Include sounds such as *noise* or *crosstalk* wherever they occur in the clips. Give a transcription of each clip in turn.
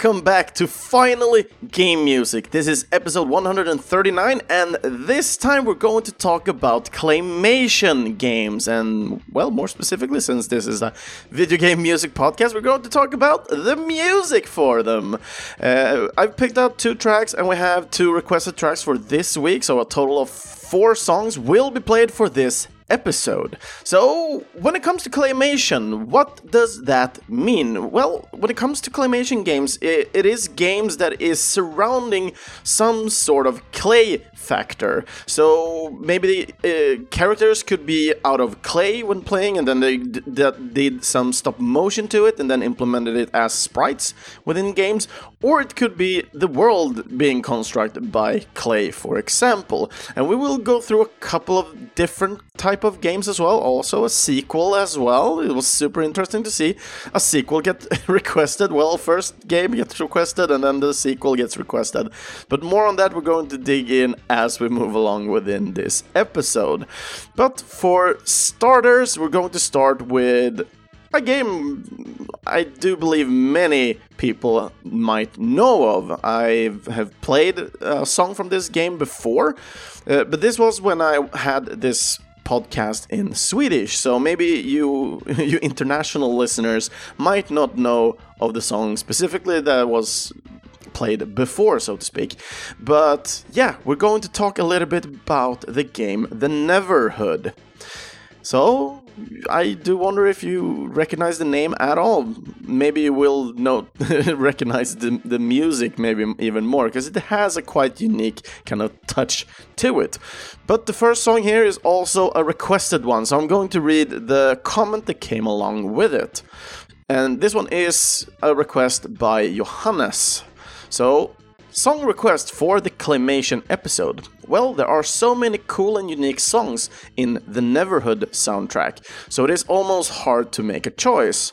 welcome back to Finally Game Music. This is episode 139, and this time we're going to talk about claymation games. And, well, more specifically, since this is a video game music podcast, we're going to talk about the music for them. Uh, I've picked out two tracks, and we have two requested tracks for this week, so a total of four songs will be played for this episode. So, when it comes to claymation, what does that mean? Well, when it comes to claymation games, it, it is games that is surrounding some sort of clay factor. So maybe the uh, characters could be out of clay when playing, and then they did some stop motion to it and then implemented it as sprites within games. Or it could be the world being constructed by clay, for example. And we will go through a couple of different type of games as well. Also a sequel as well. It was super interesting to see a sequel get *laughs* requested. Well, first game gets requested, and then the sequel gets requested. But more on that, we're going to dig in as we move along within this episode. But for starters, we're going to start with a game I do believe many people might know of. I have played a song from this game before, uh, but this was when I had this podcast in Swedish. So maybe you *laughs* you international listeners might not know of the song specifically that was played before, so to speak. But yeah, we're going to talk a little bit about the game The Neverhood. So, I do wonder if you recognize the name at all. Maybe you will not *laughs* recognize the, the music, maybe even more, because it has a quite unique kind of touch to it. But the first song here is also a requested one, so I'm going to read the comment that came along with it. And this one is a request by Johannes. So, song request for the Claymation episode. Well, there are so many cool and unique songs in the Neverhood soundtrack, so it is almost hard to make a choice.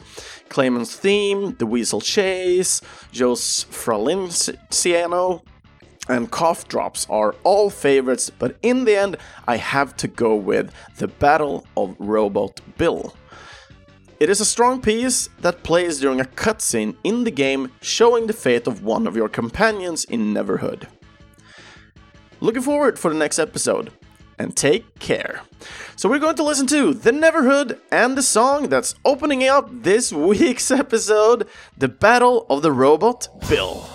Klaymen's theme, The Weasel Chase, Joe's Fralinciano, and Cough Drops are all favorites, but in the end, I have to go with The Battle of Robot Bill. It is a strong piece that plays during a cutscene in the game showing the fate of one of your companions in Neverhood. Looking forward for the next episode, and take care. So we're going to listen to The Neverhood and the song that's opening up this *laughs* week's episode, The Battle of the Robot Bill.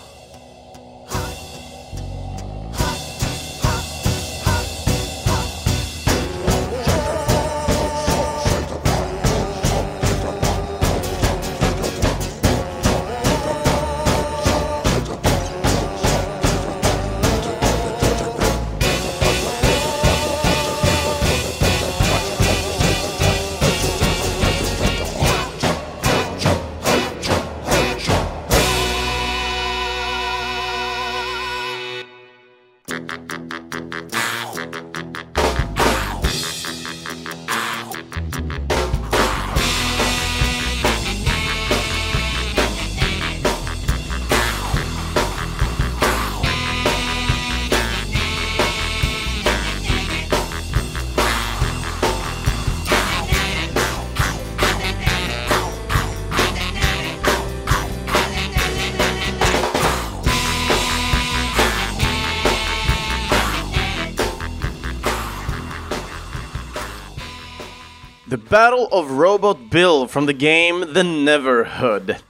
Battle of Robot Bill from the game The Neverhood.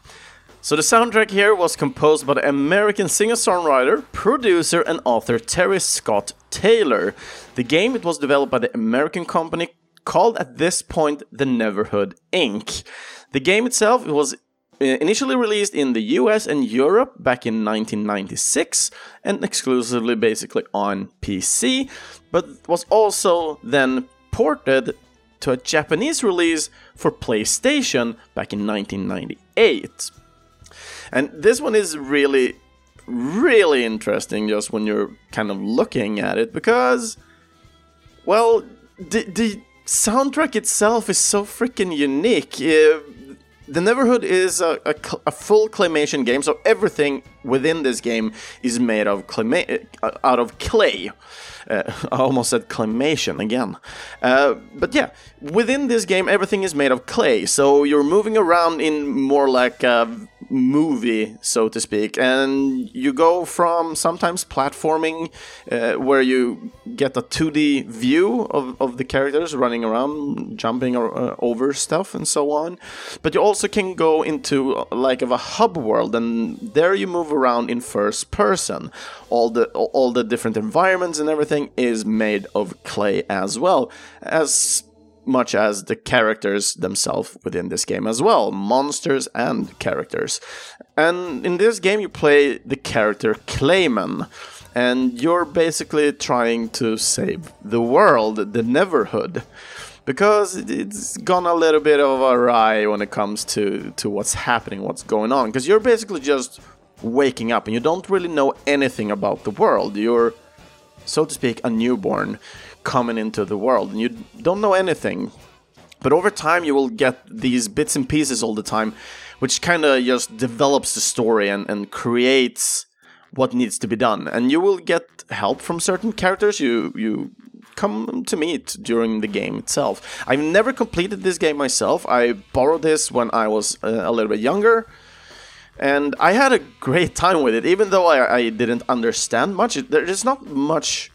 So the soundtrack here was composed by the American singer-songwriter, producer, and author Terry Scott Taylor. The game it was developed by the American company called at this point The Neverhood Inc. The game itself it was uh, initially released in the US and Europe back in 1996 and exclusively basically on PC, but was also then ported to a Japanese release for PlayStation back in 1998. And this one is really, really interesting just when you're kind of looking at it because, well, the, the soundtrack itself is so freaking unique. Uh, the Neverhood is a, a, a, full claymation game, so everything within this game is made of uh, out of clay. Uh, *laughs* I almost said claymation again. Uh, but yeah, within this game, everything is made of clay, so you're moving around in more like a movie, so to speak, and you go from sometimes platforming, uh, where you get a 2D view of, of the characters running around, jumping uh, over stuff, and so on. But you also can go into uh, like of a hub world, and there you move around in first person. All the all the different environments and everything is made of clay as well as much as the characters themselves within this game as well monsters and characters. And in this game, you play the character Klaymen, and you're basically trying to save the world, the Neverhood. Because it's gone a little bit of a awry when it comes to, to what's happening, what's going on. Because you're basically just waking up and you don't really know anything about the world. You're, so to speak, a newborn coming into the world and you don't know anything. But over time, you will get these bits and pieces all the time, which kind of just develops the story and, and creates what needs to be done. And you will get help from certain characters you you come to meet during the game itself. I've never completed this game myself. I borrowed this when I was uh, a little bit younger. And I had a great time with it, even though I, I didn't understand much. There's not much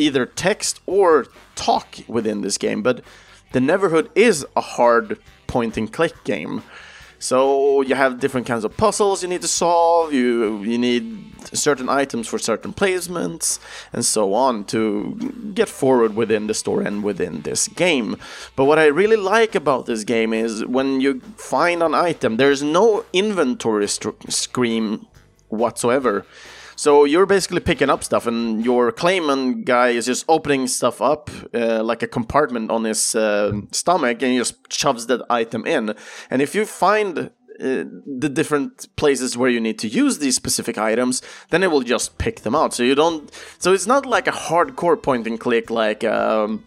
either text or talk within this game, but the Neverhood is a hard point and click game. So you have different kinds of puzzles you need to solve. You you need certain items for certain placements and so on to get forward within the story and within this game. But what I really like about this game is when you find an item, there's no inventory screen whatsoever. So you're basically picking up stuff, and your Klaymen guy is just opening stuff up uh, like a compartment on his uh, stomach, and he just shoves that item in. And if you find uh, the different places where you need to use these specific items, then it will just pick them out. So you don't. So it's not like a hardcore point and click like. Um,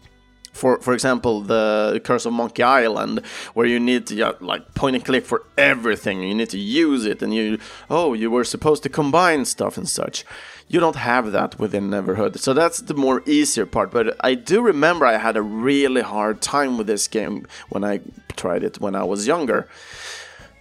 for for example the curse of monkey island where you need to yeah, like point and click for everything. You need to use it and you oh you were supposed to combine stuff and such. You don't have that within neverhood. So that's the more easier part. But i do remember i had a really hard time with this game when i tried it when i was younger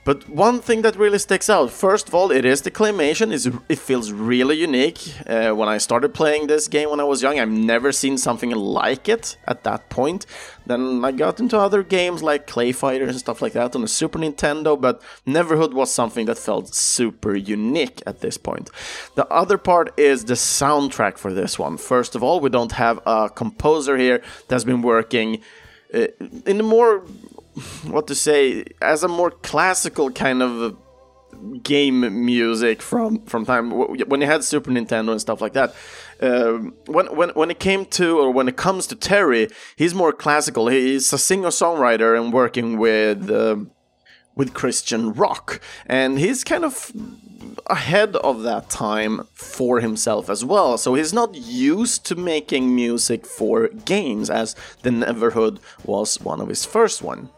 but one thing that really sticks out, first of all, it is the claymation. It's, it feels really unique. Uh, when I started playing this game when I was young, I've never seen something like it at that point. Then I got into other games like Clay Fighter and stuff like that on the Super Nintendo, but Neverhood was something that felt super unique at this point. The other part is the soundtrack for this one. First of all, we don't have a composer here that's been working uh, in a more *laughs* what to say as a more classical kind of game music from from time when you had Super Nintendo and stuff like that. Uh, when when when it came to or when it comes to Terry, he's more classical. He's a singer songwriter and working with. Uh, with Christian rock, and he's kind of ahead of that time for himself as well. So he's not used to making music for games, as the Neverhood was one of his first one.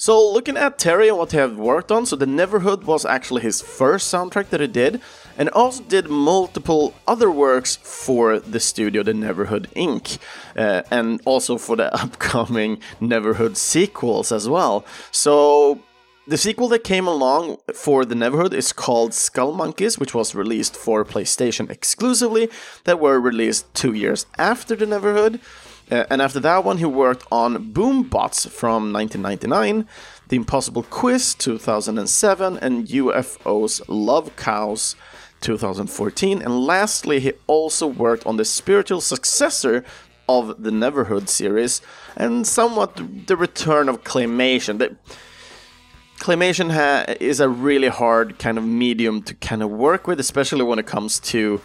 So looking at Terry and what he have worked on, so the Neverhood was actually his first soundtrack that he did, and also did multiple other works for the studio, the Neverhood Inc., uh, and also for the *laughs* upcoming Neverhood sequels as well. So the sequel that came along for the Neverhood is called Skull Monkeys, which was released for PlayStation exclusively, that were released two years after the Neverhood. Uh, and after that one, he worked on Boombots from 1999, The Impossible Quiz 2007, and UFO's Love Cows 2014. And lastly, he also worked on the spiritual successor of the Neverhood series and somewhat the return of claymation. The, claymation ha- is a really hard kind of medium to kind of work with, especially when it comes to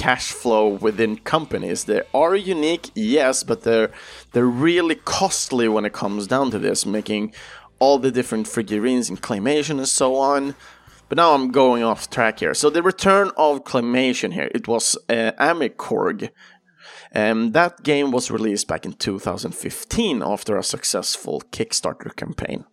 cash flow within companies. They are unique, yes, but they're they're really costly when it comes down to this, making all the different figurines and claymation and so on. But now I'm going off track here. So the return of claymation here, it was uh, Armikrog. And that game was released back in 2015 after a successful Kickstarter campaign.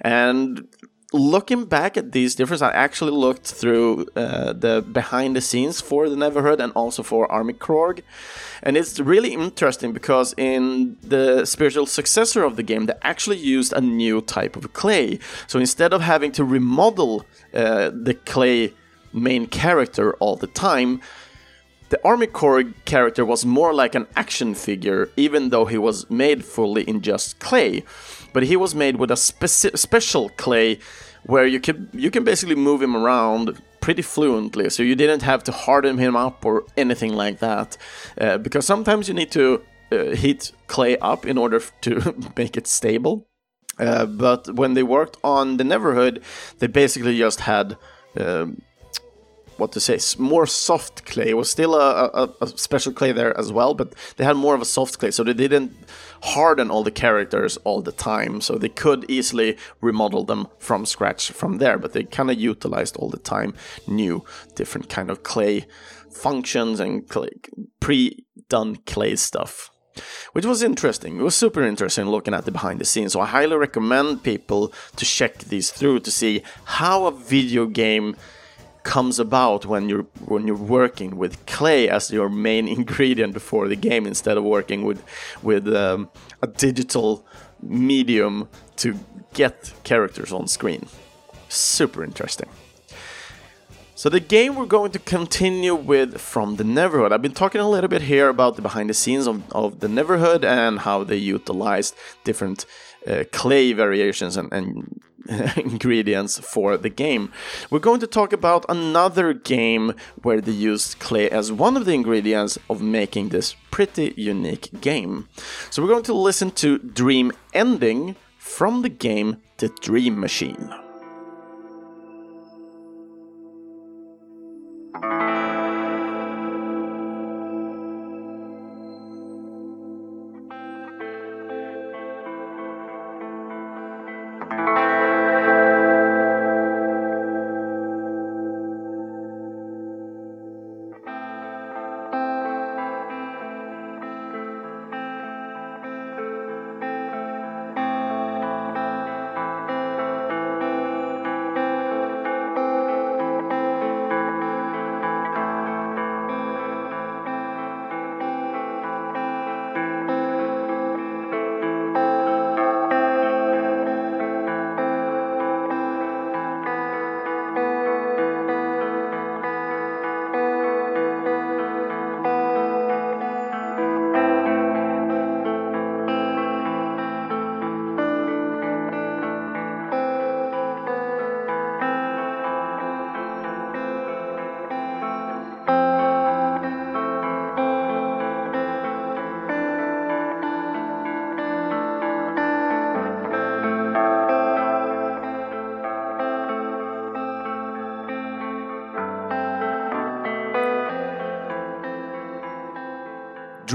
And looking back at these differences, I actually looked through uh, the behind the scenes for the Neverhood and also for Armikrog. And it's really interesting because in the spiritual successor of the game, they actually used a new type of clay. So instead of having to remodel uh, the clay main character all the time, the Armikrog character was more like an action figure, even though he was made fully in just clay. But he was made with a speci- special clay where you can you can basically move him around pretty fluently. So you didn't have to harden him up or anything like that, uh, because sometimes you need to uh, heat clay up in order to *laughs* make it stable. Uh, but when they worked on the Neverhood, they basically just had um, what to say, more soft clay. It was still a, a, a, special clay there as well, but they had more of a soft clay, so they didn't harden all the characters all the time. So they could easily remodel them from scratch from there, but they kind of utilized all the time new different kind of clay functions and pre-done clay stuff which was interesting. It was super interesting looking at the behind the scenes. So I highly recommend people to check these through to see how a video game comes about when you're when you're working with clay as your main *laughs* ingredient for the game instead of working with with um, a digital medium to get characters on screen. Super interesting. So the game we're going to continue with from the Neverhood. I've been talking a little bit here about the behind the scenes of, of the Neverhood and how they utilized different uh, clay variations and, and *laughs* ingredients for the game. We're going to talk about another game where they used clay as one of the ingredients of making this pretty unique game. So we're going to listen to Dream Ending from the game The Dream Machine.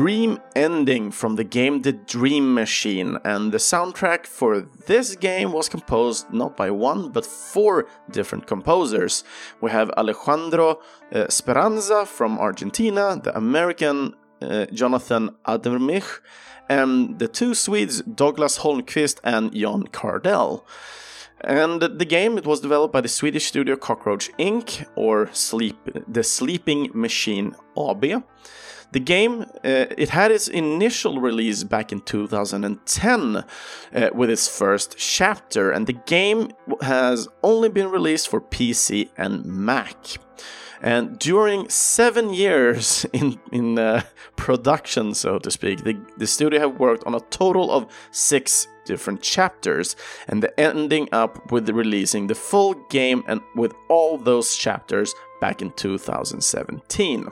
Dream Ending from the game The Dream Machine, and the soundtrack for this game was composed not by one but four different composers. We have Alejandro uh, Speranza from Argentina, the American uh, Jonathan Ademrich, and the two Swedes Douglas Holmqvist and Jan Cardell. And the game it was developed by the Swedish studio Cockroach Inc. or Sleep the Sleeping Machine AB. The game uh, it had its initial release back in 2010 uh, with its first chapter, and the game has only been released for PC and Mac. And during seven years *laughs* in in uh, production, so to speak, the, the studio have worked on a total of six different chapters, and ending up with releasing the full game and with all those chapters back in 2017.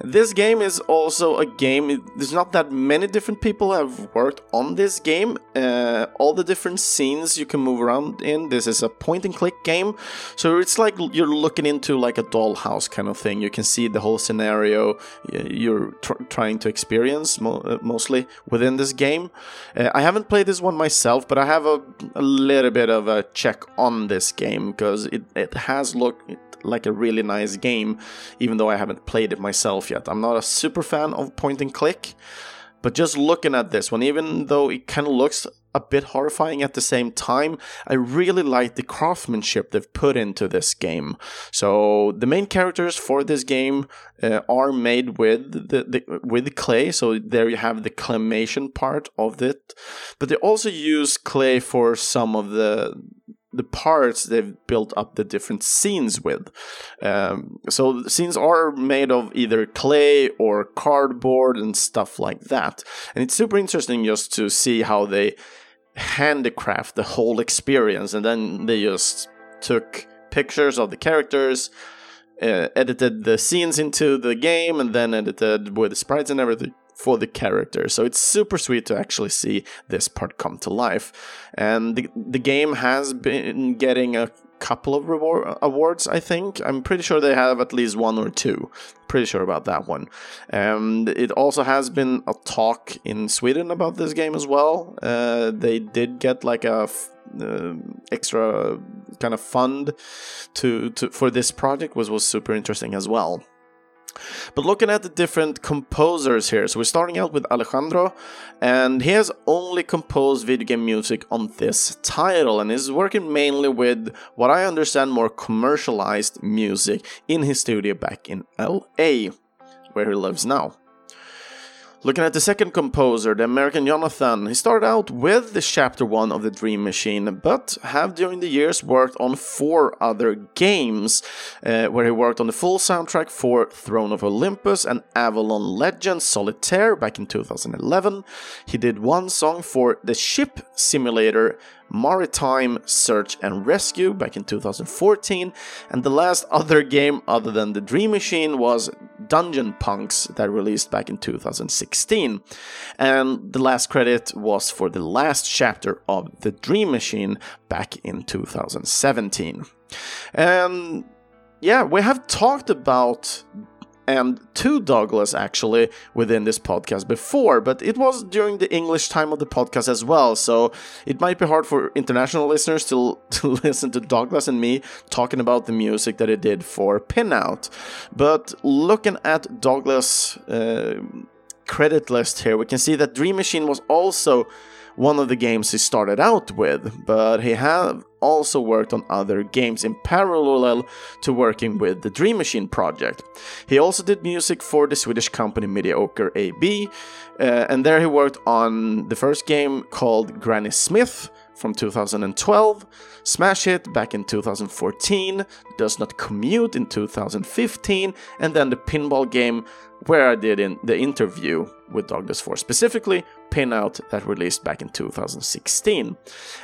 This game is also a game, there's not that many different people have worked on this game. Uh, all the different scenes you can move around in. This is a point and click game, so it's like you're looking into like a dollhouse kind of thing. You can see the whole scenario you're tr- trying to experience mo- uh, mostly within this game. Uh, I haven't played this one myself, but I have a, a little bit of a check on this game because it, it has looked like a really nice game, even though I haven't played it myself yet. I'm not a super fan of point and click. But just looking at this one, even though it kind of looks a bit horrifying at the same time, I really like the craftsmanship they've put into this game. So the main characters for this game uh, are made with the, the with clay. So there you have the claymation part of it, but they also use clay for some of the the parts they've built up the different scenes with. Um, so the scenes are made of either clay or cardboard and stuff like that. And it's super interesting just to see how they handicraft the whole experience and then they just took pictures of the characters. Uh, edited the scenes into the game and then edited with the sprites and everything for the character. So it's super sweet to actually see this part come to life. And the, the game has been getting a couple of reward, awards, I think. I'm pretty sure they have at least one or two. Pretty sure about that one. And it also has been a talk in Sweden about this game as well. Uh, they did get like a uh, extra kind of fund to, to for this project, which was super interesting as well. But looking at the different composers here, so we're starting out with Alejandro, and he has only composed video game music on this title, and is working mainly with what I understand more commercialized music in his studio back in LA, where he lives now. Looking at the second composer, the American Jonathan, he started out with the chapter 1 of the Dream Machine, but have during the years worked on four other games, uh, where he worked on the full soundtrack for Throne of Olympus and Avalon Legends Solitaire back in 2011. He did one song for the Ship Simulator Maritime Search and Rescue back in 2014, and the last *laughs* other game other than the Dream Machine was Dungeon Punks that released back in 2016. And the last credit was for the last chapter of the Dream Machine back in 2017. And yeah, we have talked about and to Douglas actually within this podcast before, but it was during the English time of the podcast as well, so it might be hard for international listeners to, *laughs* to listen to Douglas and me talking about the music that he did for Pinout. But looking at Douglas' uh, credit list here, we can see that Dream Machine was also one of the games he started out with, but he have also worked on other games in parallel to working with the Dream Machine project. He also did music for the Swedish company Mediocre AB, uh, and there he worked on the first game called Granny Smith from 2012, Smash Hit back in 2014, Does Not Commute in 2015, and then the pinball game where I did in the interview with Douglas for specifically Pinout that released back in 2016.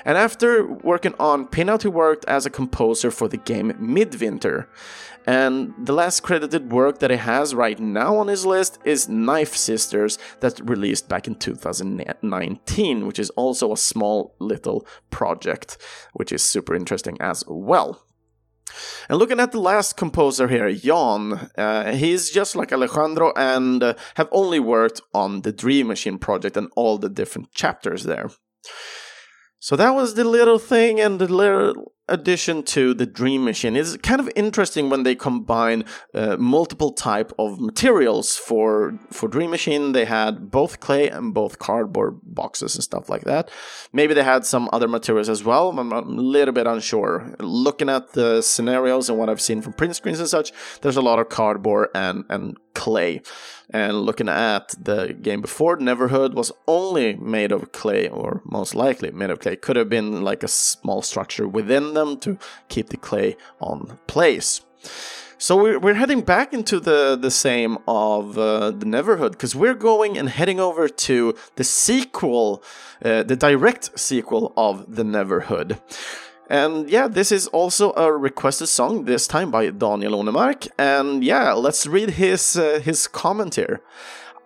And after working on Pinout, he worked as a composer for the game Midwinter. And the last credited work that he has right now on his list is Knife Sisters that released back in 2019, which is also a small little project, which is super interesting as well. And looking at the last composer here, Jan, uh, he's just like Alejandro and uh, have only worked on the Dream Machine project and all the different chapters there. So that was the little thing and the little addition to the Dream Machine. It's kind of interesting when they combine uh, multiple type of materials for for Dream Machine. They had both clay and both cardboard boxes and stuff like that. Maybe they had some other materials as well. I'm, I'm a little bit unsure. Looking at the scenarios and what I've seen from print screens and such, there's a lot of cardboard and and clay. And looking at the game before, Neverhood was only made of clay, or most likely made of clay. Could have been like a small structure within them to keep the clay on place. So we're, we're heading back into the, the same of uh, the Neverhood because we're going and heading over to the sequel, uh, the direct sequel of the Neverhood. And yeah, this is also a requested song this time by Daniel Onemark. And yeah, let's read his uh, his comment here.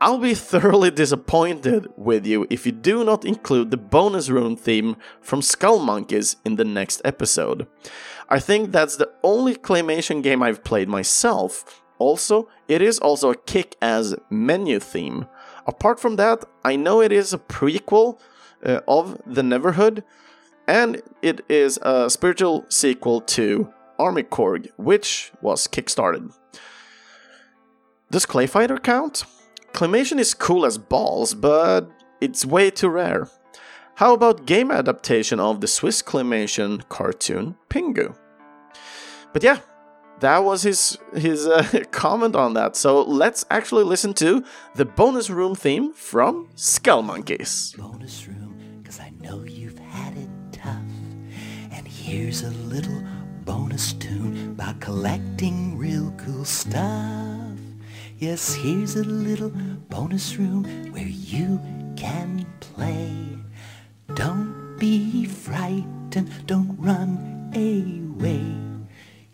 I'll be *laughs* thoroughly disappointed with you if you do not include the bonus rune theme from Skull Monkeys in the next episode. I think that's the only claymation game I've played myself. Also, it is also a kick ass menu theme. Apart from that, I know it is a prequel uh, of The Neverhood, and it is a spiritual sequel to Armikrog, which was kickstarted. Does Clayfighter count? Claymation is cool as balls, but it's way too rare. How about game adaptation of the Swiss Claymation cartoon Pingu? But yeah, that was his his uh, *laughs* comment on that. So let's actually listen to the bonus room theme from Skull Monkeys. Bonus room, cause I know you've had it tough. And here's a little bonus tune about collecting real cool stuff. Yes, here's a little bonus room where you can play. Don't be frightened, don't run away.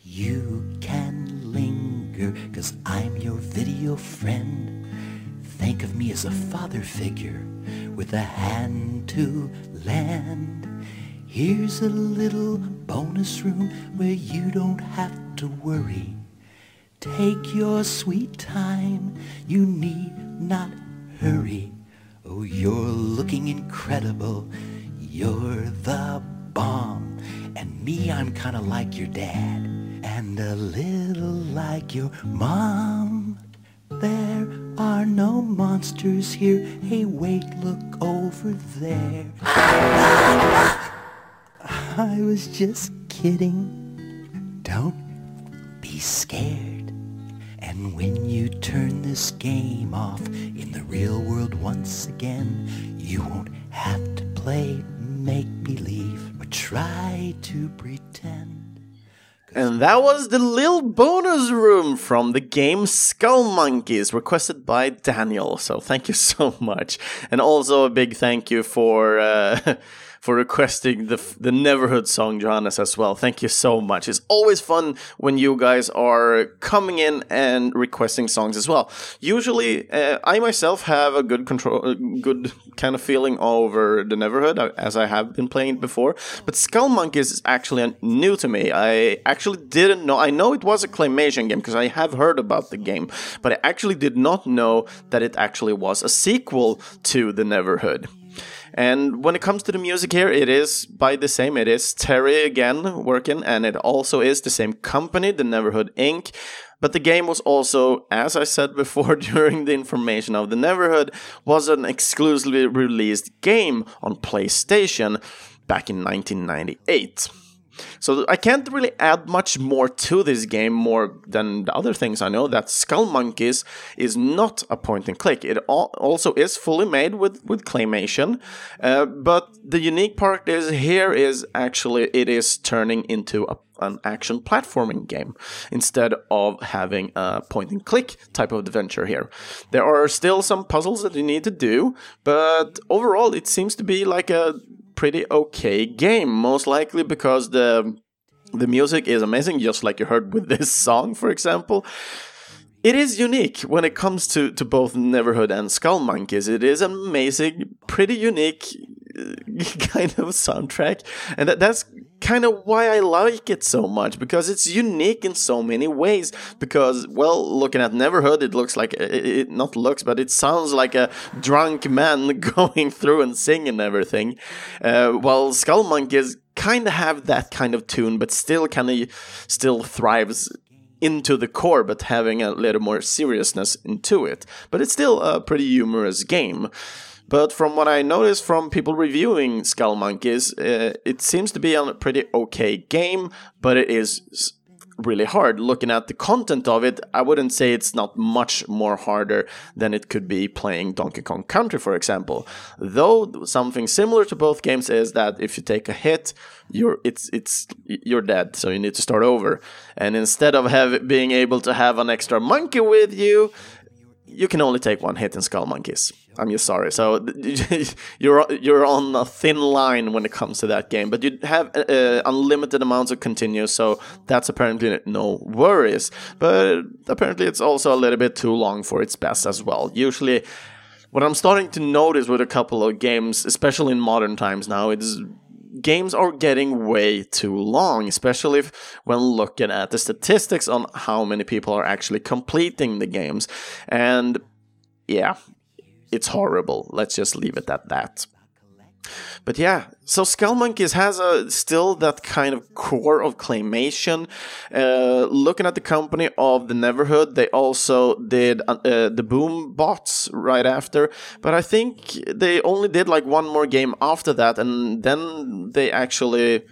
You can linger, cause I'm your video friend. Think of me as a father figure with a hand to lend. Here's a little bonus room where you don't have to worry. Take your sweet time, you need not hurry. Oh, you're looking incredible, you're the bomb. And me, I'm kinda like your dad, and a little like your mom. There are no monsters here. Hey, wait, look over there. *laughs* I was just kidding. Don't be scared. And when you turn this game off in the real world once again, you won't have to play make-believe or try to pretend. And that was the little bonus room from the game Skull Monkeys, requested by Daniel. So thank you so *laughs* much, and also a big thank you for uh, *laughs* for requesting the the Neverhood song, Johannes, as well. Thank you so much. It's always fun when you guys are coming in and requesting songs as well. Usually, uh, I myself have a good control, a good kind of feeling over the Neverhood uh, as I have been playing it before. But Skull Monkeys is actually new to me. I actually didn't know. I know it was a claymation game because I have heard about the game, but I actually did not know that it actually was a sequel to the Neverhood. And when it comes to the music here, it is by the same. It is Terry again working, and it also is the same company, the Neverhood Inc. But the game was also, as I said before *laughs* during the information of the Neverhood, was an exclusively released game on PlayStation back in 1998. So I can't really add much more to this game more than the other things I know. That Skull Monkeys is not a point and click. It also is fully made with with claymation, uh, but the unique part is here is actually it is turning into a an action platforming game instead of having a point and click type of adventure here. There are still some puzzles that you need to do, but overall it seems to be like a pretty okay game, most likely because the the music is amazing, just like you heard with *laughs* this song, for example. It is unique when it comes to, to both Neverhood and Skull Monkeys. It is amazing, pretty unique *laughs* kind of soundtrack, and that, that's kind of why I like it so much because it's unique in so many ways. Because, well, looking at Neverhood, it looks like it, it not looks, but it sounds like a drunk man *laughs* going through and singing everything. Uh, while Skull Monkeys kind of have that kind of tune, but still kind of still thrives into the core, but having a little more seriousness into it. But it's still a pretty humorous game. But from what I noticed from people reviewing Skull Monkeys, uh, it seems to be a pretty okay game, but it is really hard. Looking at the content of it, I wouldn't say it's not much more harder than it could be playing Donkey Kong Country, for example. Though something similar to both games is that if you take a hit, you're it's it's you're dead, so you need to start over. And instead of have being able to have an extra monkey with you, you can only take one hit in Skull Monkeys. I'm just sorry. So *laughs* you're you're on a thin line when it comes to that game, but you have uh, unlimited amounts of continues, so that's apparently no worries. But apparently, it's also a little bit too long for its best as well. Usually, what I'm starting to notice with a couple of games, especially in modern times now, it's games are getting way too long, especially if, when looking at the statistics on how many people are actually completing the games. And yeah, it's horrible. Let's just leave it at that. But yeah, so Skull Monkeys has a still that kind of core of claymation. Uh, looking at the company of the Neverhood, they also did uh, the Boom Bots right after, but I think they only did like one more game after that, and then they actually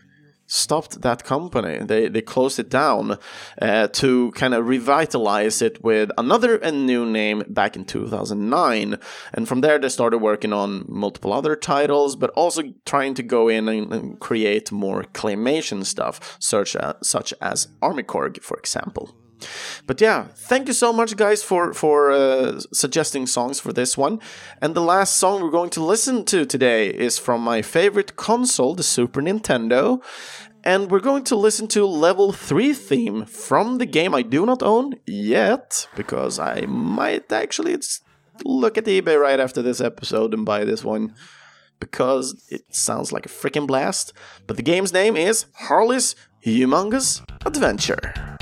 stopped that company. They they closed it down uh, to kind of revitalize it with another and new name back in 2009. And from there, they started working on multiple other titles, but also trying to go in and, and create more claymation stuff, such as, such as Armikrog, for example. But yeah, thank you so much, guys, for for uh, suggesting songs for this one. And the last song we're going to listen to today is from my favorite console, the Super Nintendo. And we're going to listen to Level 3 theme from the game I do not own yet, because I might actually look at eBay right after this episode and buy this one because it sounds like a freaking blast. But the game's name is Harley's Humongous Adventure.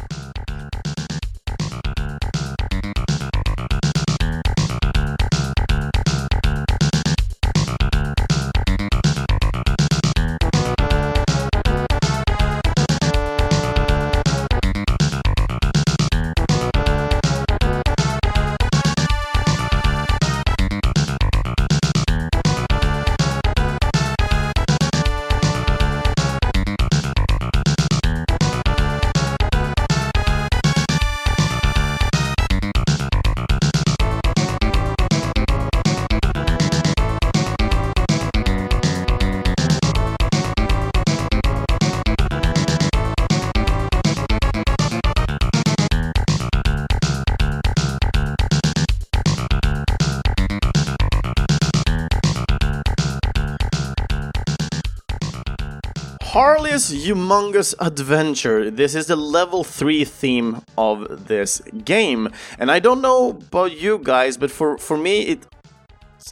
Harley's Humongous Adventure. This is the level 3 theme of this game. And I don't know about you guys, but for, for me, it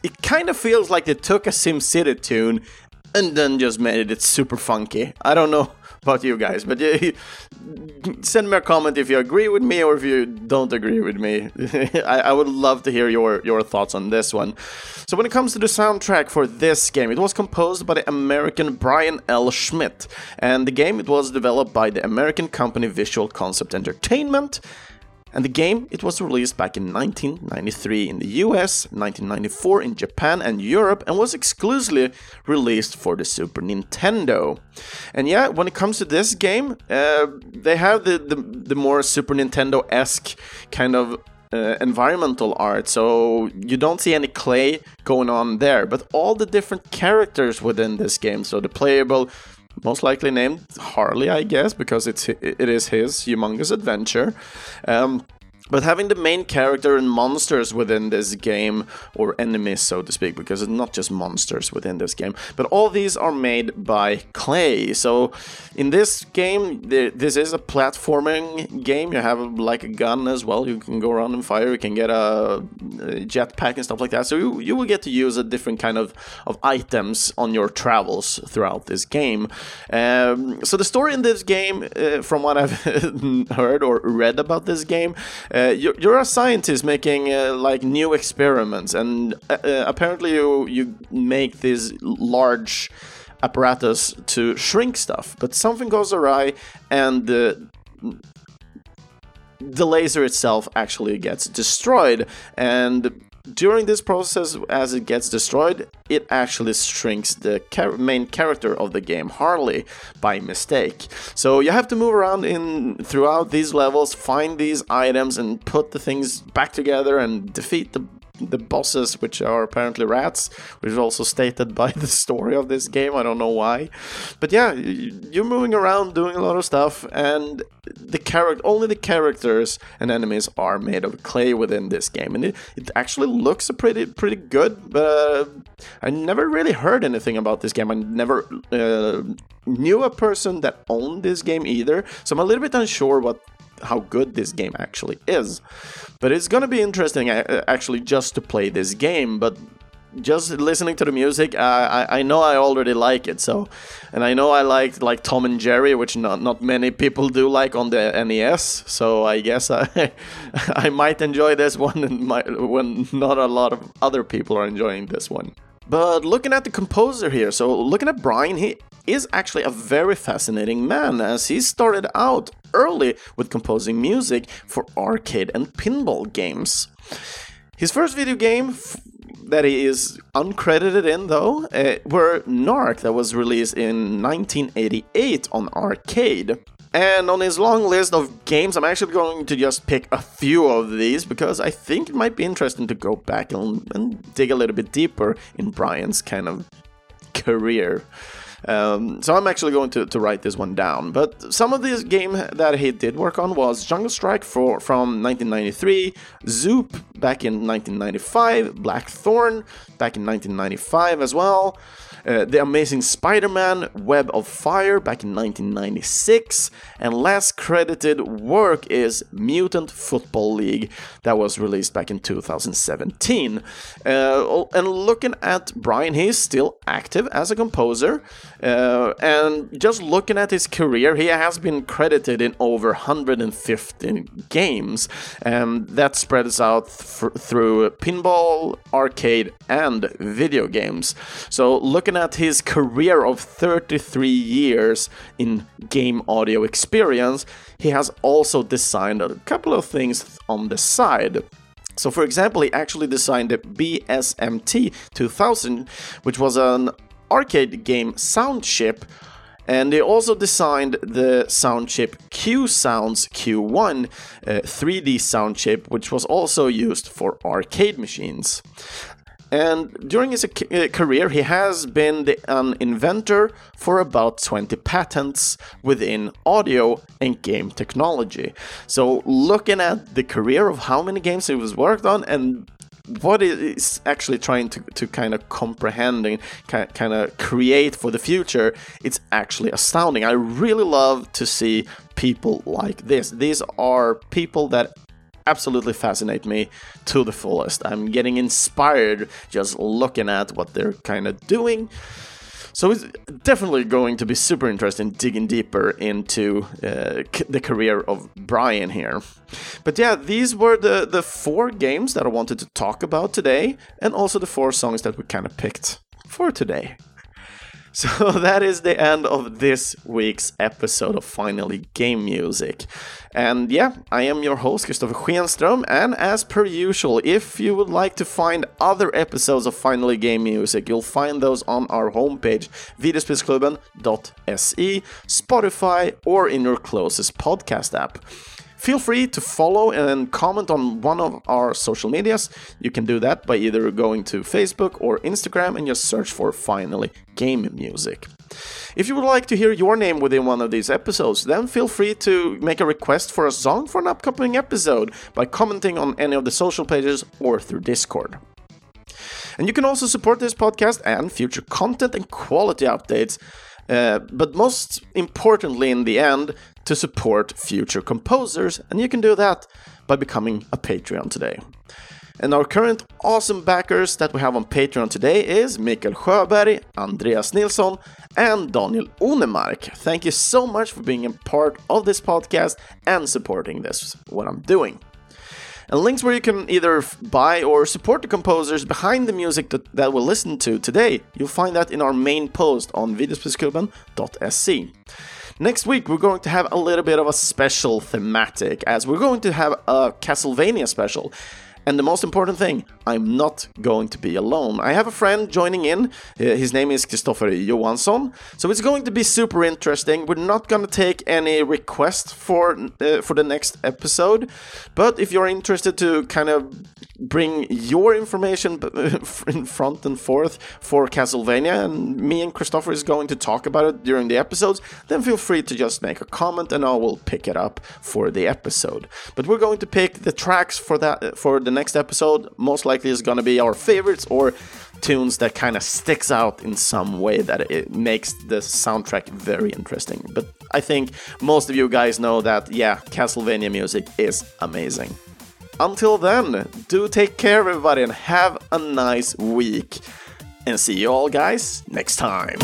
it kind of feels like they took a SimCity tune and then just made it super funky. I don't know about you guys, but uh, *laughs* send me a comment if you agree with me or if you don't agree with me. *laughs* I, I, would love to hear your, your thoughts on this one. So, when it comes to the soundtrack for this game, it was composed by the American Brian L. Schmidt, and the game it was developed by the American company Visual Concept Entertainment. And the game, it was released back in 1993 in the US, 1994 in Japan and Europe, and was exclusively released for the Super Nintendo. And yeah, when it comes to this game, uh, they have the, the, the more Super Nintendo esque kind of uh, environmental art, so you don't see any clay going on there, but all the different characters within this game, so the playable most likely named Harley, I guess, because it's it is his humongous adventure. Um, but having the main character and monsters within this game, or enemies so to speak, because it's not just monsters within this game, but all these are made by clay. So in this game, this is a platforming game. You have like a gun as well. You can go around and fire. You can get a, jetpack and stuff like that. So you, you will get to use a different kind of, of items on your travels throughout this game. Um, so the story in this game, uh, from what I've *laughs* heard or read about this game, uh, you're, you're, a scientist making uh, like new experiments, and uh, uh, apparently you you make this large apparatus to shrink stuff, but something goes awry, and the the laser itself actually gets destroyed, and during this process, as it gets destroyed, it actually shrinks the char main character of the game, Harley, by mistake. So you have to move around in throughout these levels, find these items, and put the things back together and defeat the the bosses, which are apparently rats, which is also stated by the story of this game. I don't know why, but yeah, you're moving around doing a lot of stuff, and the character only the characters and enemies are made of clay within this game, and it, it actually looks pretty pretty good. But uh, I never really heard anything about this game. I never uh, knew a person that owned this game either, so I'm a little bit unsure what how good this game actually is. But it's gonna be interesting actually just to play this game. But just listening to the music, I, I know I already like it. So, and I know I liked like Tom and Jerry, which not not many people do like on the NES. So I guess I *laughs* I might enjoy this one, and my, when not a lot of other people are enjoying this one. But looking at the composer here, so looking at Brian, he is actually a very fascinating man as he started out early with composing music for arcade and pinball games. His first video game that he is uncredited in, though, uh, were Narc, that was released in 1988 on arcade. And on his long list of games, I'm actually going to just pick a few of these because I think it might be interesting to go back and, and dig a little bit deeper in Brian's kind of career. Um, so I'm actually going to, to write this one down. But some of these game that he did work on was Jungle Strike for, from 1993, Zoop back in 1995, Blackthorne back in 1995 as well. Uh, the Amazing Spider Man Web of Fire back in 1996, and last credited work is Mutant Football League that was released back in 2017. Uh, and looking at Brian, he's still active as a composer, uh, and just looking at his career, he has been credited in over 115 games, and that spreads out th- through pinball, arcade, and video games. So, looking at his career of 33 years in game audio experience, he has also designed a couple of things on the side. So, for example, he actually designed the BSMT 2000, which was an arcade game sound chip. And they also designed the sound chip Q Sounds Q1 uh, 3D sound chip, which was also used for arcade machines. And during his uh, career, he has been the, an inventor for about 20 patents within audio and game technology. So, looking at the career of how many games he was worked on and what what is actually trying to, to kind of comprehend and kind of create for the future, it's actually astounding. I really love to see people like this. These are people that absolutely fascinate me to the fullest. I'm getting inspired just looking at what they're kind of doing. So it's definitely going to be super interesting digging deeper into uh, the career of Brian here. But yeah, these were the, the four games that I wanted to talk about today, and also the four songs that we kind of picked for today. *laughs* So that is the end of this week's episode of Finally Game Music. And yeah, I am your host, Christopher Schenström, and as per usual, if you would like to find other episodes of Finally Game Music, you'll find those on our homepage, videospelsklubben.se, Spotify, or in your closest podcast app. Feel free to follow and comment on one of our social medias. You can do that by either going to Facebook or Instagram and just search for Finally Game Music. If you would like to hear your name within one of these episodes, then feel free to make a request for a song for an upcoming episode by commenting on any of the social pages or through Discord. And you can also support this podcast and future content and quality updates. Uh, but most importantly, in the end, to support future composers, and you can do that by becoming a Patreon today. And our current awesome backers that we have on Patreon today is Mikael Sjöberg, Andreas Nilsson, and Daniel Onemark. Thank you so much for being a part of this podcast and supporting this, what I'm doing. And links where you can either buy or support the composers behind the music that, that we'll listen to today, you'll find that in our main post on videospelsklubben.se. Next week, we're going to have a little bit of a special thematic, as we're going to have a Castlevania special. And the most important thing, I'm not going to be alone. I have a friend joining in. Uh, his name is Christopher Johansson. So it's going to be super interesting. We're not going to take any requests for uh, for the next episode, but if you're interested to kind of bring your information *laughs* in front and forth for Castlevania, and me and Christopher is going to talk about it during the episodes, then feel free to just make a comment and I will pick it up for the episode. But we're going to pick the tracks for that for the next episode. Most likely is to be our favorites or tunes that kind of sticks out in some way that it makes the soundtrack very interesting. But I think most of you guys know that yeah, Castlevania music is amazing. Until then, do take care, everybody, and have a nice week. And see you all, guys, next time.